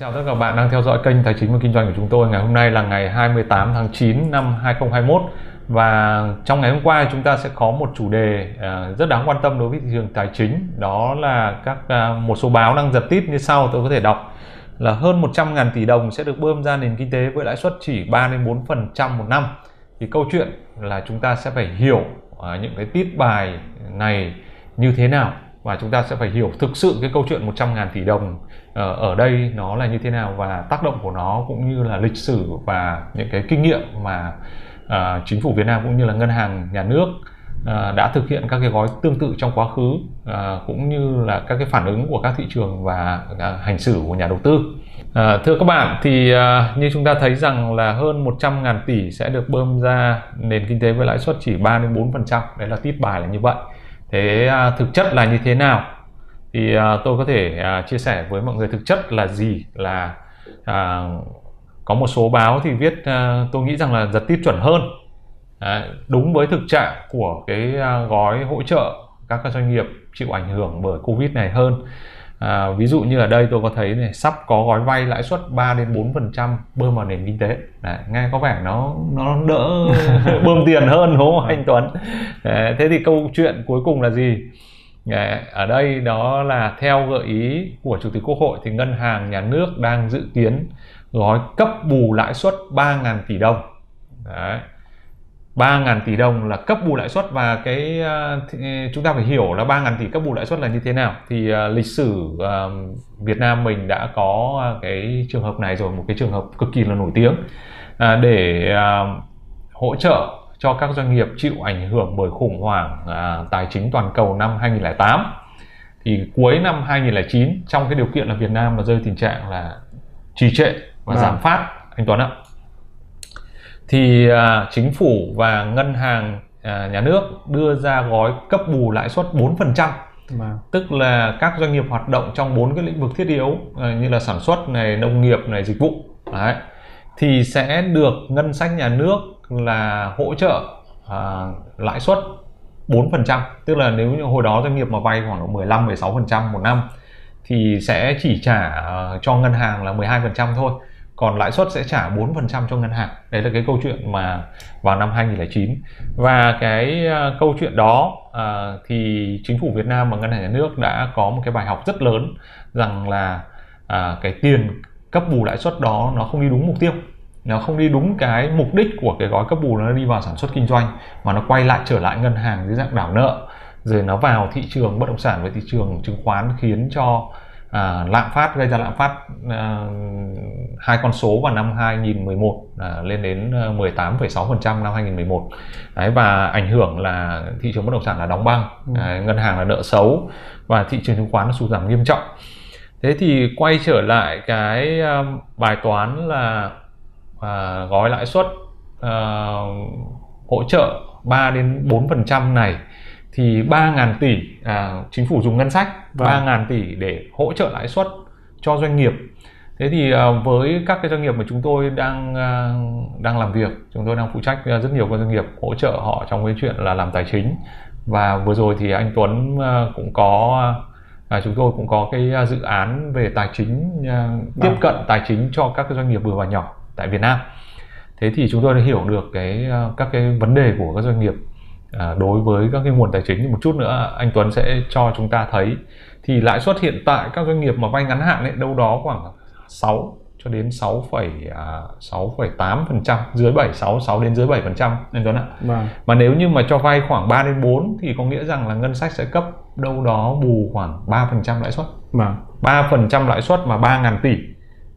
chào tất cả các bạn đang theo dõi kênh Tài chính và Kinh doanh của chúng tôi. Ngày hôm nay là ngày 28 tháng 9 năm 2021 và trong ngày hôm qua chúng ta sẽ có một chủ đề à, rất đáng quan tâm đối với thị trường tài chính đó là các à, một số báo đang giật tít như sau, tôi có thể đọc là hơn 100.000 tỷ đồng sẽ được bơm ra nền kinh tế với lãi suất chỉ 3 đến 4% một năm. Thì câu chuyện là chúng ta sẽ phải hiểu à, những cái tít bài này như thế nào và chúng ta sẽ phải hiểu thực sự cái câu chuyện 100.000 tỷ đồng ờ, ở đây nó là như thế nào và tác động của nó cũng như là lịch sử và những cái kinh nghiệm mà uh, chính phủ Việt Nam cũng như là ngân hàng nhà nước uh, đã thực hiện các cái gói tương tự trong quá khứ uh, cũng như là các cái phản ứng của các thị trường và uh, hành xử của nhà đầu tư. À, thưa các bạn thì à, như chúng ta thấy rằng là hơn 100.000 tỷ sẽ được bơm ra nền kinh tế với lãi suất chỉ 3 đến 4%. Đấy là tít bài là như vậy thế à, thực chất là như thế nào? Thì à, tôi có thể à, chia sẻ với mọi người thực chất là gì là à, có một số báo thì viết à, tôi nghĩ rằng là giật tít chuẩn hơn. À, đúng với thực trạng của cái à, gói hỗ trợ các doanh nghiệp chịu ảnh hưởng bởi covid này hơn. À, ví dụ như ở đây tôi có thấy này sắp có gói vay lãi suất 3 đến 4 phần trăm bơm vào nền kinh tế. Đấy, nghe có vẻ nó nó đỡ bơm tiền hơn đúng không anh Tuấn? Đấy, thế thì câu chuyện cuối cùng là gì? Đấy, ở đây đó là theo gợi ý của chủ tịch quốc hội thì ngân hàng nhà nước đang dự kiến gói cấp bù lãi suất 3.000 tỷ đồng. Đấy. 3.000 tỷ đồng là cấp bù lãi suất và cái uh, chúng ta phải hiểu là 3.000 tỷ cấp bù lãi suất là như thế nào. Thì uh, lịch sử uh, Việt Nam mình đã có cái trường hợp này rồi một cái trường hợp cực kỳ là nổi tiếng. Uh, để uh, hỗ trợ cho các doanh nghiệp chịu ảnh hưởng bởi khủng hoảng uh, tài chính toàn cầu năm 2008 thì cuối năm 2009 trong cái điều kiện là Việt Nam là rơi tình trạng là trì trệ và à. giảm phát anh Tuấn ạ thì à, chính phủ và ngân hàng à, nhà nước đưa ra gói cấp bù lãi suất 4%. Mà. Tức là các doanh nghiệp hoạt động trong bốn cái lĩnh vực thiết yếu à, như là sản xuất này, nông nghiệp này, dịch vụ. Đấy. Thì sẽ được ngân sách nhà nước là hỗ trợ à, lãi suất 4%, tức là nếu như hồi đó doanh nghiệp mà vay khoảng 15 16% một năm thì sẽ chỉ trả uh, cho ngân hàng là 12% thôi còn lãi suất sẽ trả 4% cho ngân hàng. Đấy là cái câu chuyện mà vào năm 2009 và cái uh, câu chuyện đó uh, thì chính phủ Việt Nam và ngân hàng nhà nước đã có một cái bài học rất lớn rằng là uh, cái tiền cấp bù lãi suất đó nó không đi đúng mục tiêu. Nó không đi đúng cái mục đích của cái gói cấp bù nó đi vào sản xuất kinh doanh mà nó quay lại trở lại ngân hàng dưới dạng đảo nợ. Rồi nó vào thị trường bất động sản với thị trường chứng khoán khiến cho à, lạm phát gây ra lạm phát à, hai con số vào năm 2011 à, lên đến 18,6% năm 2011 Đấy, và ảnh hưởng là thị trường bất động sản là đóng băng. Ừ. à, ngân hàng là nợ xấu và thị trường chứng khoán nó sụt giảm nghiêm trọng. Thế thì quay trở lại cái uh, bài toán là gói lãi suất uh, hỗ trợ 3 đến 4% này thì 3.000 tỷ à, chính phủ dùng ngân sách vâng. 3.000 tỷ để hỗ trợ lãi suất cho doanh nghiệp thế thì à, với các cái doanh nghiệp mà chúng tôi đang à, đang làm việc chúng tôi đang phụ trách à, rất nhiều các doanh nghiệp hỗ trợ họ trong cái chuyện là làm tài chính và vừa rồi thì anh Tuấn à, cũng có à, chúng tôi cũng có cái à, dự án về tài chính à, tiếp vâng. cận tài chính cho các cái doanh nghiệp vừa và nhỏ tại Việt Nam thế thì chúng tôi đã hiểu được cái à, các cái vấn đề của các doanh nghiệp à, đối với các cái nguồn tài chính một chút nữa anh Tuấn sẽ cho chúng ta thấy thì lãi suất hiện tại các doanh nghiệp mà vay ngắn hạn ấy đâu đó khoảng 6 cho đến 6, 6,8 phần trăm dưới 7 6 6 đến dưới 7 phần trăm anh Tuấn ạ. Vâng. Mà nếu như mà cho vay khoảng 3 đến 4 thì có nghĩa rằng là ngân sách sẽ cấp đâu đó bù khoảng 3 phần trăm lãi suất. Vâng. 3 phần trăm lãi suất mà 3 ngàn tỷ.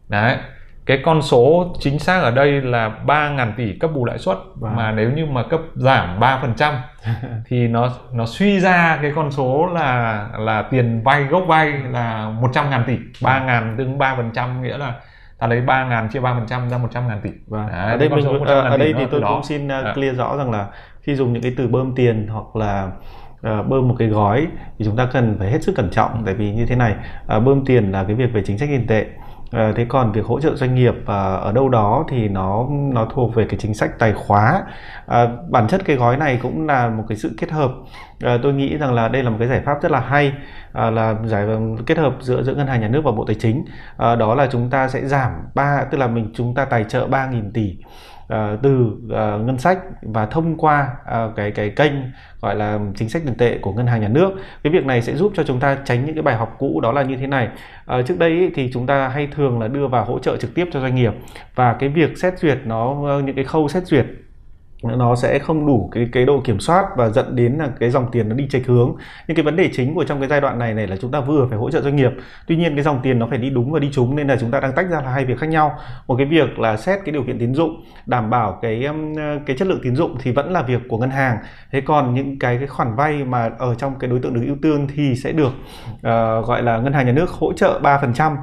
Đấy cái con số chính xác ở đây là 3.000 tỷ cấp bù lãi suất. Wow. Vâng. mà nếu như mà cấp giảm 3% thì nó nó suy ra cái con số là là tiền vay gốc vay là 100.000 tỷ. 3.000 tương 3% nghĩa là ta lấy 3.000 chia 3% ra 100.000 tỷ. Vâng. ở đây mình ở, ở đây thì tôi cũng xin uh, clear rõ rằng là khi dùng những cái từ bơm tiền hoặc là uh, bơm một cái gói thì chúng ta cần phải hết sức cẩn trọng. Tại vì như thế này uh, bơm tiền là cái việc về chính sách tiền tệ À, thế còn việc hỗ trợ doanh nghiệp à, ở đâu đó thì nó nó thuộc về cái chính sách tài khóa. À, bản chất cái gói này cũng là một cái sự kết hợp. À, tôi nghĩ rằng là đây là một cái giải pháp rất là hay à, là giải kết hợp giữa giữa ngân hàng nhà nước và bộ tài chính. À, đó là chúng ta sẽ giảm ba tức là mình chúng ta tài trợ 3.000 tỷ uh, từ uh, ngân sách và thông qua uh, cái cái kênh gọi là chính sách tiền tệ của ngân hàng nhà nước. Cái việc này sẽ giúp cho chúng ta tránh những cái bài học cũ đó là như thế này. Uh, trước đây ý, thì chúng ta hay thường là đưa vào hỗ trợ trực tiếp cho doanh nghiệp và cái việc xét duyệt nó những cái khâu xét duyệt nó sẽ không đủ cái cái độ kiểm soát và dẫn đến là cái dòng tiền nó đi chệch hướng. Nhưng cái vấn đề chính của trong cái giai đoạn này này là chúng ta vừa phải hỗ trợ doanh nghiệp. Tuy nhiên cái dòng tiền nó phải đi đúng và đi trúng nên là chúng ta đang tách ra là hai việc khác nhau. Một cái việc là xét cái điều kiện tín dụng đảm bảo cái cái chất lượng tín dụng thì vẫn là việc của ngân hàng. Thế còn những cái cái khoản vay mà ở trong cái đối tượng được ưu tiên thì sẽ được uh, gọi là ngân hàng nhà nước hỗ trợ 3%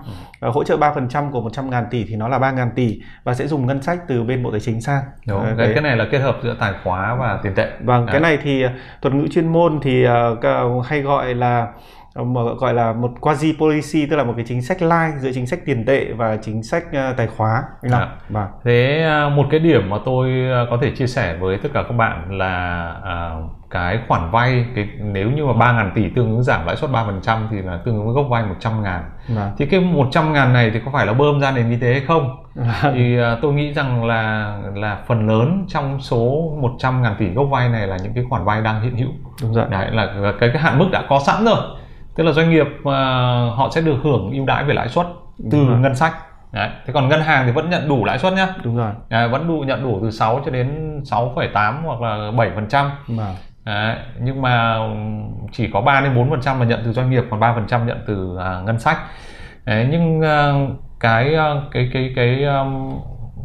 uh, hỗ trợ 3% của 100 ngàn tỷ thì nó là 3 ngàn tỷ và sẽ dùng ngân sách từ bên bộ tài chính sang. Đúng, uh, cái, cái này là kết hợp giữa tài khóa và tiền tệ. Vâng Đấy. cái này thì thuật ngữ chuyên môn thì uh, hay gọi là mà gọi là một quasi policy tức là một cái chính sách lai giữa chính sách tiền tệ và chính sách uh, tài khóa anh à. vâng. thế uh, một cái điểm mà tôi có thể chia sẻ với tất cả các bạn là cái khoản vay cái nếu như mà 3 ngàn tỷ tương ứng giảm lãi suất 3% thì là tương ứng với gốc vay 100 ngàn à. thì cái 100 ngàn này thì có phải là bơm ra nền kinh tế hay không à. thì tôi nghĩ rằng là là phần lớn trong số 100 ngàn tỷ gốc vay này là những cái khoản vay đang hiện hữu Đúng rồi. đấy là cái cái hạn mức đã có sẵn rồi tức là doanh nghiệp uh, họ sẽ được hưởng ưu đãi về lãi suất từ ngân sách Đấy. Thế còn ngân hàng thì vẫn nhận đủ lãi suất nhá. Đúng rồi. À, vẫn đủ nhận đủ từ 6 cho đến 6,8 hoặc là 7 phần trăm. Vâng. Đấy, nhưng mà chỉ có 3 đến 4 phần trăm là nhận từ doanh nghiệp còn 3 phần trăm nhận từ à, ngân sách Đấy, nhưng à, cái cái cái cái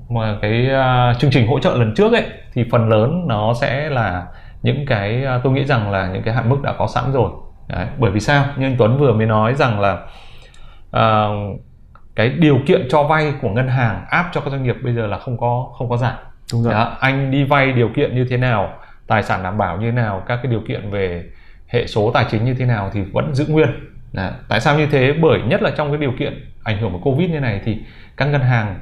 mà cái uh, chương trình hỗ trợ lần trước ấy thì phần lớn nó sẽ là những cái tôi nghĩ rằng là những cái hạn mức đã có sẵn rồi Đấy, bởi vì sao như anh Tuấn vừa mới nói rằng là uh, cái điều kiện cho vay của ngân hàng áp cho các doanh nghiệp bây giờ là không có không có giảm Đúng rồi. Đó, anh đi vay điều kiện như thế nào tài sản đảm bảo như thế nào các cái điều kiện về hệ số tài chính như thế nào thì vẫn giữ nguyên Đấy. tại sao như thế bởi nhất là trong cái điều kiện ảnh hưởng của covid như này thì các ngân hàng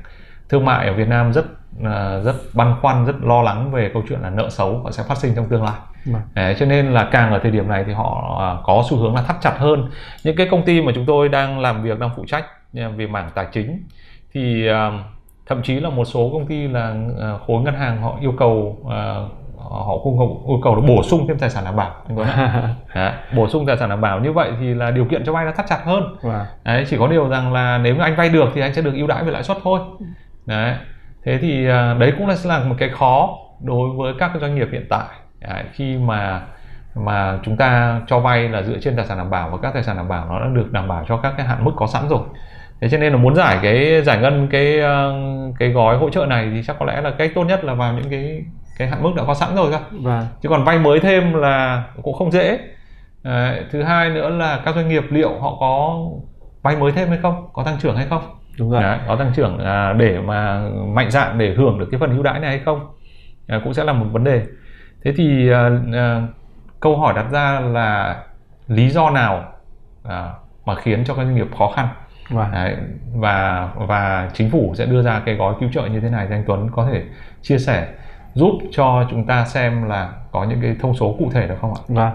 thương mại ở Việt Nam rất uh, rất băn khoăn rất lo lắng về câu chuyện là nợ xấu và sẽ phát sinh trong tương lai. Vâng. Đấy, cho nên là càng ở thời điểm này thì họ uh, có xu hướng là thắt chặt hơn. Những cái công ty mà chúng tôi đang làm việc đang phụ trách về mảng tài chính thì uh, thậm chí là một số công ty là uh, khối ngân hàng họ yêu cầu uh, họ cung cầu yêu cầu bổ sung thêm tài sản đảm bảo. Đấy, bổ sung tài sản đảm bảo. Như vậy thì là điều kiện cho vay nó thắt chặt hơn. Wow. Đấy, chỉ có điều rằng là nếu anh vay được thì anh sẽ được ưu đãi về lãi suất thôi. Đấy thế thì à, đấy cũng là sẽ là một cái khó đối với các doanh nghiệp hiện tại. Khi mà mà chúng ta cho vay là dựa trên tài sản đảm bảo và các tài sản đảm bảo nó đã được đảm bảo cho các cái hạn mức có sẵn rồi. Thế cho nên là muốn giải cái giải ngân cái à, cái gói hỗ trợ này thì chắc có lẽ là cách tốt nhất là vào những cái cái hạn mức đã có sẵn rồi cơ. Vâng. chứ còn vay mới thêm là cũng không dễ. Thứ hai nữa là các doanh nghiệp liệu họ có vay mới thêm hay không có tăng trưởng hay không đúng rồi Đấy, có tăng trưởng à, để mà mạnh dạn để hưởng được cái phần ưu đãi này hay không à, cũng sẽ là một vấn đề thế thì à, à, câu hỏi đặt ra là lý do nào à, mà khiến cho các doanh nghiệp khó khăn Wow. Đấy, và và chính phủ sẽ đưa ra cái gói cứu trợ như thế này thì anh Tuấn có thể chia sẻ giúp cho chúng ta xem là có những cái thông số cụ thể được không ạ? Vâng.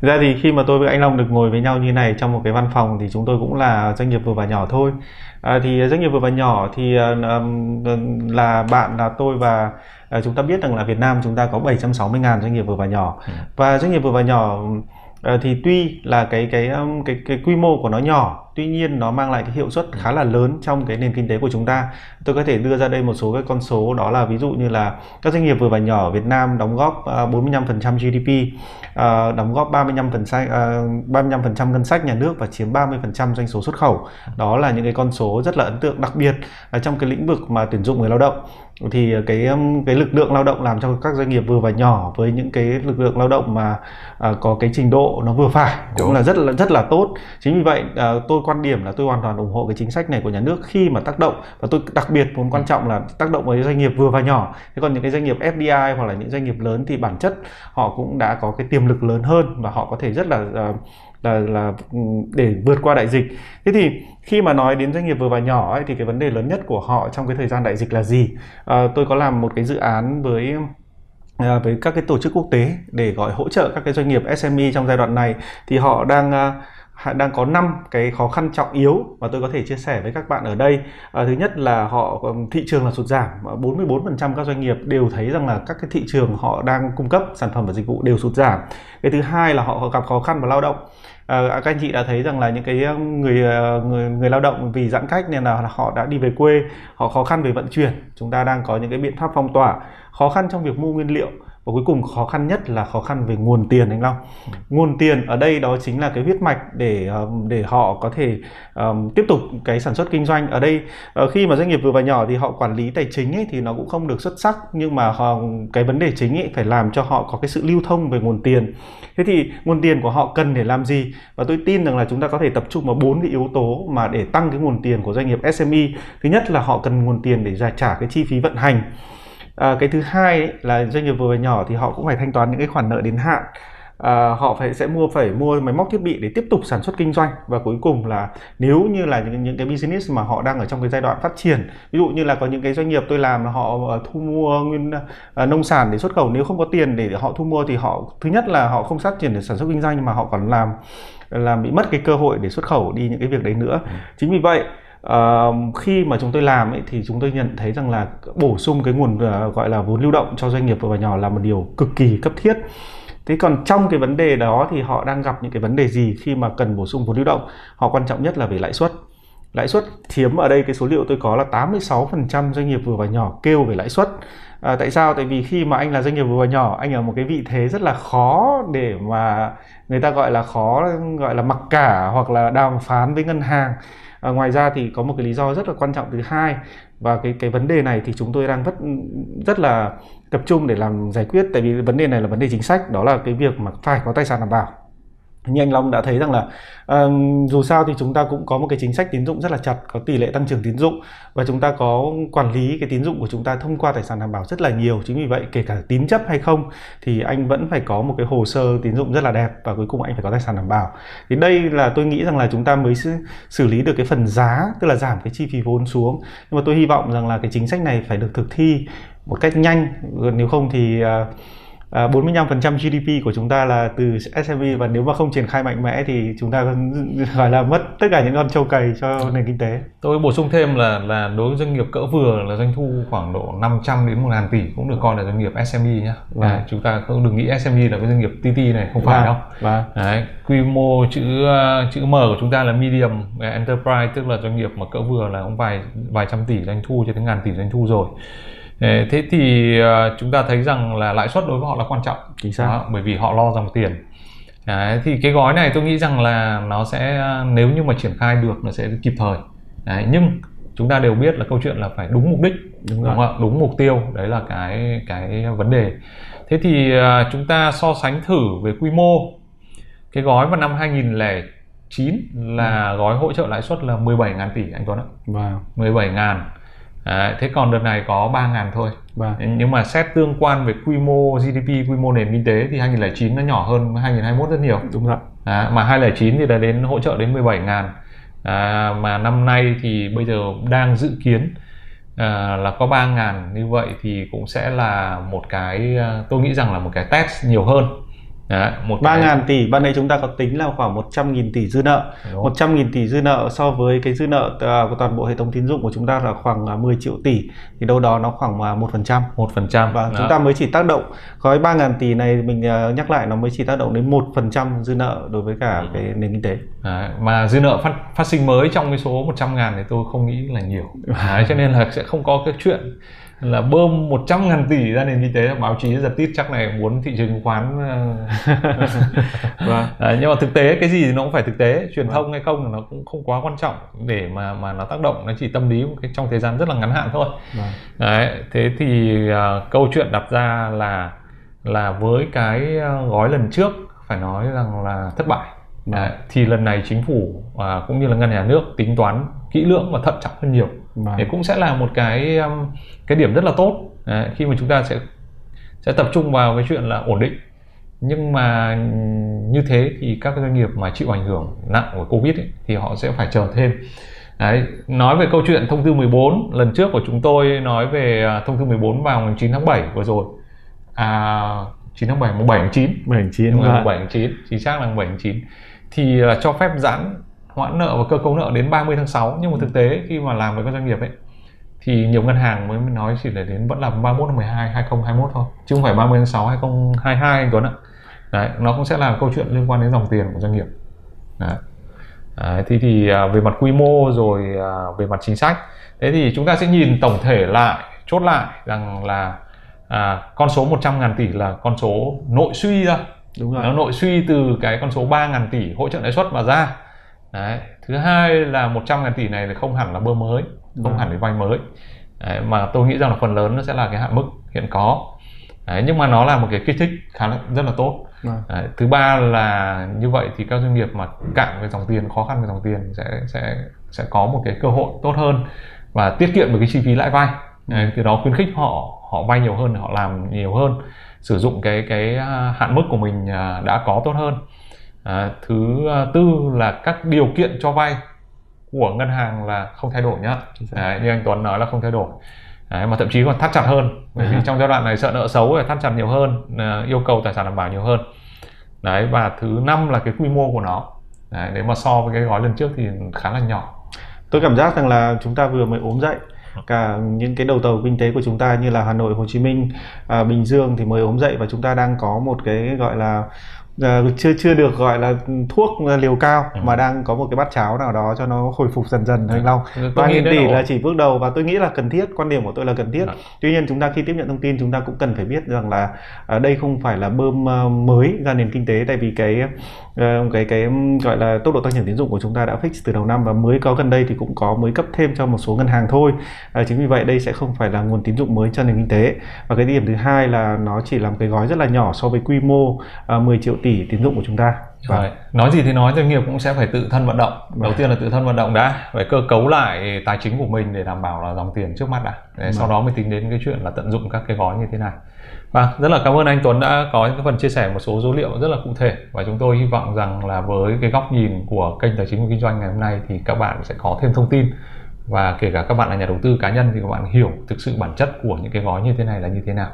ra thì khi mà tôi với anh Long được ngồi với nhau như này trong một cái văn phòng thì chúng tôi cũng là doanh nghiệp vừa và nhỏ thôi. À, thì doanh nghiệp vừa và nhỏ thì uh, là bạn là tôi và uh, chúng ta biết rằng là Việt Nam chúng ta có 760.000 doanh nghiệp vừa và nhỏ. Ừ. Và doanh nghiệp vừa và nhỏ uh, thì tuy là cái cái um, cái cái quy mô của nó nhỏ tuy nhiên nó mang lại cái hiệu suất khá là lớn trong cái nền kinh tế của chúng ta. Tôi có thể đưa ra đây một số cái con số đó là ví dụ như là các doanh nghiệp vừa và nhỏ ở Việt Nam đóng góp 45% ờ, GDP ờ, đóng góp 35 phần 35% ngân sách nhà nước và chiếm 30% doanh số xuất khẩu. Đó là những cái con số rất là ấn tượng đặc biệt là trong cái lĩnh vực mà tuyển dụng người lao động. Thì cái cái lực lượng lao động làm cho các doanh nghiệp vừa và nhỏ với những cái lực lượng lao động mà có cái trình độ nó vừa phải cũng Đúng. là rất là rất là tốt. Chính vì vậy tôi quan điểm là tôi hoàn toàn ủng hộ cái chính sách này của nhà nước khi mà tác động và tôi đặc biệt muốn quan trọng là tác động với doanh nghiệp vừa và nhỏ thế còn những cái doanh nghiệp FDI hoặc là những doanh nghiệp lớn thì bản chất họ cũng đã có cái tiềm lực lớn hơn và họ có thể rất là uh, là là ừ, để vượt qua đại dịch. Thế thì khi mà nói đến doanh nghiệp vừa và nhỏ ấy, thì cái vấn đề lớn nhất của họ trong cái thời gian đại dịch là gì? À, tôi có làm một cái dự án với à, với các cái tổ chức quốc tế để gọi hỗ trợ các cái doanh nghiệp SME trong giai đoạn này thì họ đang đang có 5 cái khó khăn trọng yếu mà tôi có thể chia sẻ với các bạn ở đây. À, thứ nhất là họ thị trường là sụt giảm, à, 44% các doanh nghiệp đều thấy rằng là các cái thị trường họ đang cung cấp sản phẩm và dịch vụ đều sụt giảm. Cái thứ hai là họ gặp khó khăn về lao động. À, à, các anh chị đã thấy rằng là những cái người ờ, người người lao động vì giãn cách nên là họ đã đi về quê, họ khó khăn về vận chuyển. Chúng ta đang có những cái biện pháp phong tỏa, khó khăn trong việc mua nguyên liệu và cuối cùng khó khăn nhất là khó khăn về nguồn tiền anh Long. Nguồn tiền ở đây đó chính là cái huyết mạch để ờ, để họ có thể um, tiếp tục cái sản xuất kinh doanh. Ở đây ờ, khi mà doanh nghiệp vừa và nhỏ thì họ quản lý tài chính ấy, thì nó cũng không được xuất sắc nhưng mà họ, cái vấn đề chính ấy phải làm cho họ có cái sự lưu thông về nguồn tiền. Thế thì nguồn tiền của họ cần để làm gì? Và tôi tin rằng là chúng ta có thể tập trung vào bốn cái yếu tố mà để tăng cái nguồn tiền của doanh nghiệp SME thứ nhất là họ cần nguồn tiền để giải trả cái chi phí vận hành à, cái thứ hai ấy, là doanh nghiệp vừa và nhỏ thì họ cũng phải thanh toán những cái khoản nợ đến hạn. À, họ phải sẽ mua phải mua máy móc thiết bị để tiếp tục sản xuất kinh doanh. Và cuối cùng là nếu như là những những cái business mà họ đang ở trong cái giai đoạn phát triển ví dụ như là có những cái doanh nghiệp tôi làm là họ ờ, thu mua nguyên uh, nông sản để xuất khẩu nếu không có tiền để họ thu mua thì họ thứ nhất là họ không phát triển để sản xuất kinh doanh mà họ còn làm làm bị mất cái cơ hội để xuất khẩu đi những cái việc đấy nữa. Ừ. chính vì vậy Uh, khi mà chúng tôi làm ấy, thì chúng tôi nhận thấy rằng là bổ sung cái nguồn uh, gọi là vốn lưu động cho doanh nghiệp vừa và nhỏ là một điều cực kỳ cấp thiết. Thế còn trong cái vấn đề đó thì họ đang gặp những cái vấn đề gì khi mà cần bổ sung vốn lưu động? Họ quan trọng nhất là về lãi suất. Lãi suất chiếm ở đây cái số liệu tôi có là 86% doanh nghiệp vừa và nhỏ kêu về lãi suất. À, tại sao? Tại vì khi mà anh là doanh nghiệp vừa và nhỏ anh ở một cái vị thế rất là khó để mà người ta gọi là khó gọi là mặc cả hoặc là đàm phán với ngân hàng à, ngoài ra thì có một cái lý do rất là quan trọng thứ hai và cái cái vấn đề này thì chúng tôi đang rất rất là tập trung để làm giải quyết. Tại vì vấn đề này là vấn đề chính sách đó là cái việc mà phải có tài sản đảm bảo như anh Long đã thấy rằng là um, dù sao thì chúng ta cũng có một cái chính sách tín dụng rất là chặt có tỷ lệ tăng trưởng tín dụng và chúng ta có quản lý cái tín dụng của chúng ta thông qua tài sản đảm bảo rất là nhiều. Chính vì vậy kể cả tín chấp hay không thì anh vẫn phải có một cái hồ sơ tín dụng rất là đẹp và cuối cùng anh phải có tài sản đảm bảo. Thì đây là tôi nghĩ rằng là chúng ta mới xử lý được cái phần giá tức là giảm cái chi phí vốn xuống. Nhưng mà tôi hy vọng rằng là cái chính sách này phải được thực thi một cách nhanh. Nếu không thì uh, 45% à, GDP của chúng ta là từ SME và nếu mà không triển khai mạnh mẽ thì chúng ta gọi là mất tất cả những con trâu cày cho nền kinh tế. Tôi bổ sung thêm là là đối với doanh nghiệp cỡ vừa là doanh thu khoảng độ 500 đến 1 ngàn tỷ cũng được coi là doanh nghiệp SME nhé. Vâng. Đấy, chúng ta không đừng nghĩ SME là cái doanh nghiệp TT này không phải vâng. đâu. Vâng. Đấy, quy mô chữ chữ M của chúng ta là medium enterprise tức là doanh nghiệp mà cỡ vừa là cũng vài vài trăm tỷ doanh thu cho đến ngàn tỷ doanh thu rồi thế thì ờ, chúng ta thấy rằng là lãi suất đối với họ là quan trọng. Chính xác. Đó, bởi vì họ lo dòng tiền. Đấy, thì cái gói này tôi nghĩ rằng là nó sẽ nếu như mà triển khai được nó sẽ kịp thời. Đấy, nhưng chúng ta đều biết là câu chuyện là phải đúng mục đích đúng, đúng không đúng mục tiêu đấy là cái cái vấn đề. Thế thì uh, chúng ta so sánh thử về quy mô. Cái gói vào năm 2009 là ừ. gói hỗ trợ lãi suất là 17.000 tỷ anh Tuấn ạ. Wow. 17.000 Đấy, thế còn đợt này có 3 ngàn thôi. Vâng. nhưng mà xét tương quan về quy mô GDP quy mô nền kinh tế thì 2009 nó nhỏ hơn 2021 rất nhiều. Đúng rồi. À, mà 2009 thì đã đến hỗ trợ đến 17 ngàn. À, mà năm nay thì bây giờ đang dự kiến à, là có 3 ngàn. Như vậy thì cũng sẽ là một cái à, tôi nghĩ rằng là một cái test nhiều hơn Đấy, một 3 ngàn tỷ. Ban nãy chúng ta có tính là khoảng 100 nghìn tỷ dư nợ. Đúng. 100 nghìn tỷ dư nợ so với cái dư nợ uh, của toàn bộ hệ thống tín dụng của chúng ta là khoảng 10 à, triệu tỷ. Thì đâu đó nó khoảng một phần trăm. một phần trăm. Và chúng ta mới chỉ tác động gói 3 ngàn tỷ này mình nhắc lại nó mới chỉ tác động đến một phần trăm dư nợ đối với cả ừ. cái nền kinh tế. Đấy, mà dư nợ phát phát sinh mới trong cái số 100 ngàn thì tôi không nghĩ là nhiều. Đấy, cho nên là sẽ không có cái chuyện là bơm 100 ngàn tỷ ra nền kinh tế báo chí giật tít chắc này muốn thị trường chứng khoán vâng. à, nhưng mà thực tế cái gì nó cũng phải thực tế truyền vâng. thông hay không nó cũng không quá quan trọng để mà mà nó tác động nó chỉ tâm lý một cái trong thời gian rất là ngắn hạn thôi vâng. Đấy, thế thì uh, câu chuyện đặt ra là là với cái gói lần trước phải nói rằng là thất bại Đấy, thì lần này chính phủ à, cũng như là ngân hàng nhà nước tính toán kỹ lưỡng và thận trọng hơn nhiều Vâng. thì cũng sẽ là một cái um, cái điểm rất là tốt. Đấy, khi mà chúng ta sẽ sẽ tập trung vào cái chuyện là ổn định. Nhưng mà như thế thì các doanh nghiệp mà chịu ảnh hưởng nặng của covid ấy, thì họ sẽ phải chờ thêm. Đấy, nói về câu chuyện thông tư 14 lần trước của chúng tôi nói về à, thông tư 14 vào ngày 9 tháng 7 vừa rồi. À 9 tháng 7 mùng 7 tháng 9 bảy chín đúng rồi, vâng. 7 tháng 9 chính xác là 7 tháng 9 thì uh, cho phép giãn hoãn nợ và cơ cấu nợ đến 30 tháng 6 nhưng mà thực tế khi mà làm với các doanh nghiệp ấy thì nhiều ngân hàng mới nói chỉ là đến vẫn là 31 tháng 12 2021 thôi. Chứ không phải 30 tháng 6 2022 anh Tuấn ạ. Đấy nó cũng sẽ là câu chuyện liên quan đến dòng tiền của doanh nghiệp. Đấy. Đấy, thì thì à, về mặt quy mô rồi à, về mặt chính sách. Thế thì chúng ta sẽ nhìn tổng thể lại chốt lại rằng là à, con số 100 ngàn tỷ là con số nội suy ra đúng rồi. Nó nội suy từ cái con số 3 ngàn tỷ hỗ trợ lãi suất mà ra Đấy. thứ hai là 100 ngàn tỷ này là không hẳn là bơm mới không Vâng. hẳn là vay mới Đấy, mà tôi nghĩ rằng là phần lớn nó sẽ là cái hạn mức hiện có Đấy, nhưng mà nó là một cái kích thích khá là rất là tốt Vâng. Đấy, thứ ba là như vậy thì các doanh nghiệp mà cạn về dòng tiền khó khăn về dòng tiền sẽ sẽ sẽ có một cái cơ hội tốt hơn và tiết kiệm được cái chi phí lãi vay Đấy, từ đó khuyến khích họ họ vay nhiều hơn họ làm nhiều hơn sử dụng cái cái à, hạn mức của mình à, đã có tốt hơn à, thứ à, tư là các điều kiện cho vay của ngân hàng là không thay đổi nhá. Đấy, như anh Tuấn nói là không thay đổi. Đấy, mà thậm chí còn thắt chặt hơn bởi vì À. trong giai đoạn này sợ nợ xấu thì thắt chặt nhiều hơn à, yêu cầu tài sản đảm bảo nhiều hơn. Đấy và thứ năm là cái quy mô của nó. Đấy, nếu mà so với cái gói lần trước thì khá là nhỏ. Tôi cảm giác rằng là chúng ta vừa mới ốm dậy. Cả những cái đầu tàu kinh tế của chúng ta như là Hà Nội, Hồ Chí Minh, à, Bình Dương thì mới ốm dậy và chúng ta đang có một cái gọi là à, chưa chưa được gọi là thuốc liều cao Ừ. mà đang có một cái bát cháo nào đó cho nó hồi phục dần dần thanh long. Tôi ba nghĩ nghìn tỷ là chỉ bước đầu và tôi nghĩ là cần thiết quan điểm của tôi là cần thiết. Dạ. tuy nhiên chúng ta khi tiếp nhận thông tin chúng ta cũng cần phải biết rằng là à, đây không phải là bơm mới ra nền kinh tế tại vì cái ờ, cái cái gọi là tốc độ tăng trưởng tín dụng của chúng ta đã fix từ đầu năm và mới có gần đây thì cũng có mới cấp thêm cho một số ngân hàng thôi. À, chính vì vậy đây sẽ không phải là nguồn tín dụng mới cho nền kinh tế. Và cái điểm thứ hai là nó chỉ là một cái gói rất là nhỏ so với quy mô à, 10 triệu tỷ tín dụng của chúng ta. Và- Rồi. nói gì thì nói doanh nghiệp cũng sẽ phải tự thân vận động. Đầu Vâng. tiên là tự thân vận động đã phải cơ cấu lại tài chính của mình để đảm bảo là dòng tiền trước mắt đã. Để sau đó mới tính đến cái chuyện là tận dụng các cái gói như thế này và rất là cảm ơn anh Tuấn đã có những cái phần chia sẻ một số số liệu rất là cụ thể. Và chúng tôi hy vọng rằng là với cái góc nhìn của kênh tài chính và kinh doanh ngày hôm nay thì các bạn sẽ có thêm thông tin. Và kể cả các bạn là nhà đầu tư cá nhân thì các bạn hiểu thực sự bản chất của những cái gói như thế này là như thế nào.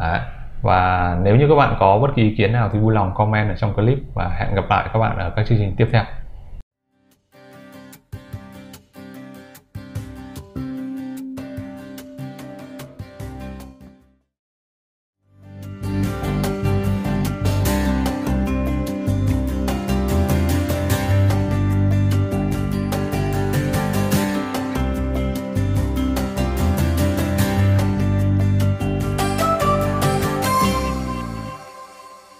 Đấy và nếu như các bạn có bất kỳ ý kiến nào thì vui lòng comment ở trong clip và hẹn gặp lại các bạn ở các chương trình tiếp theo.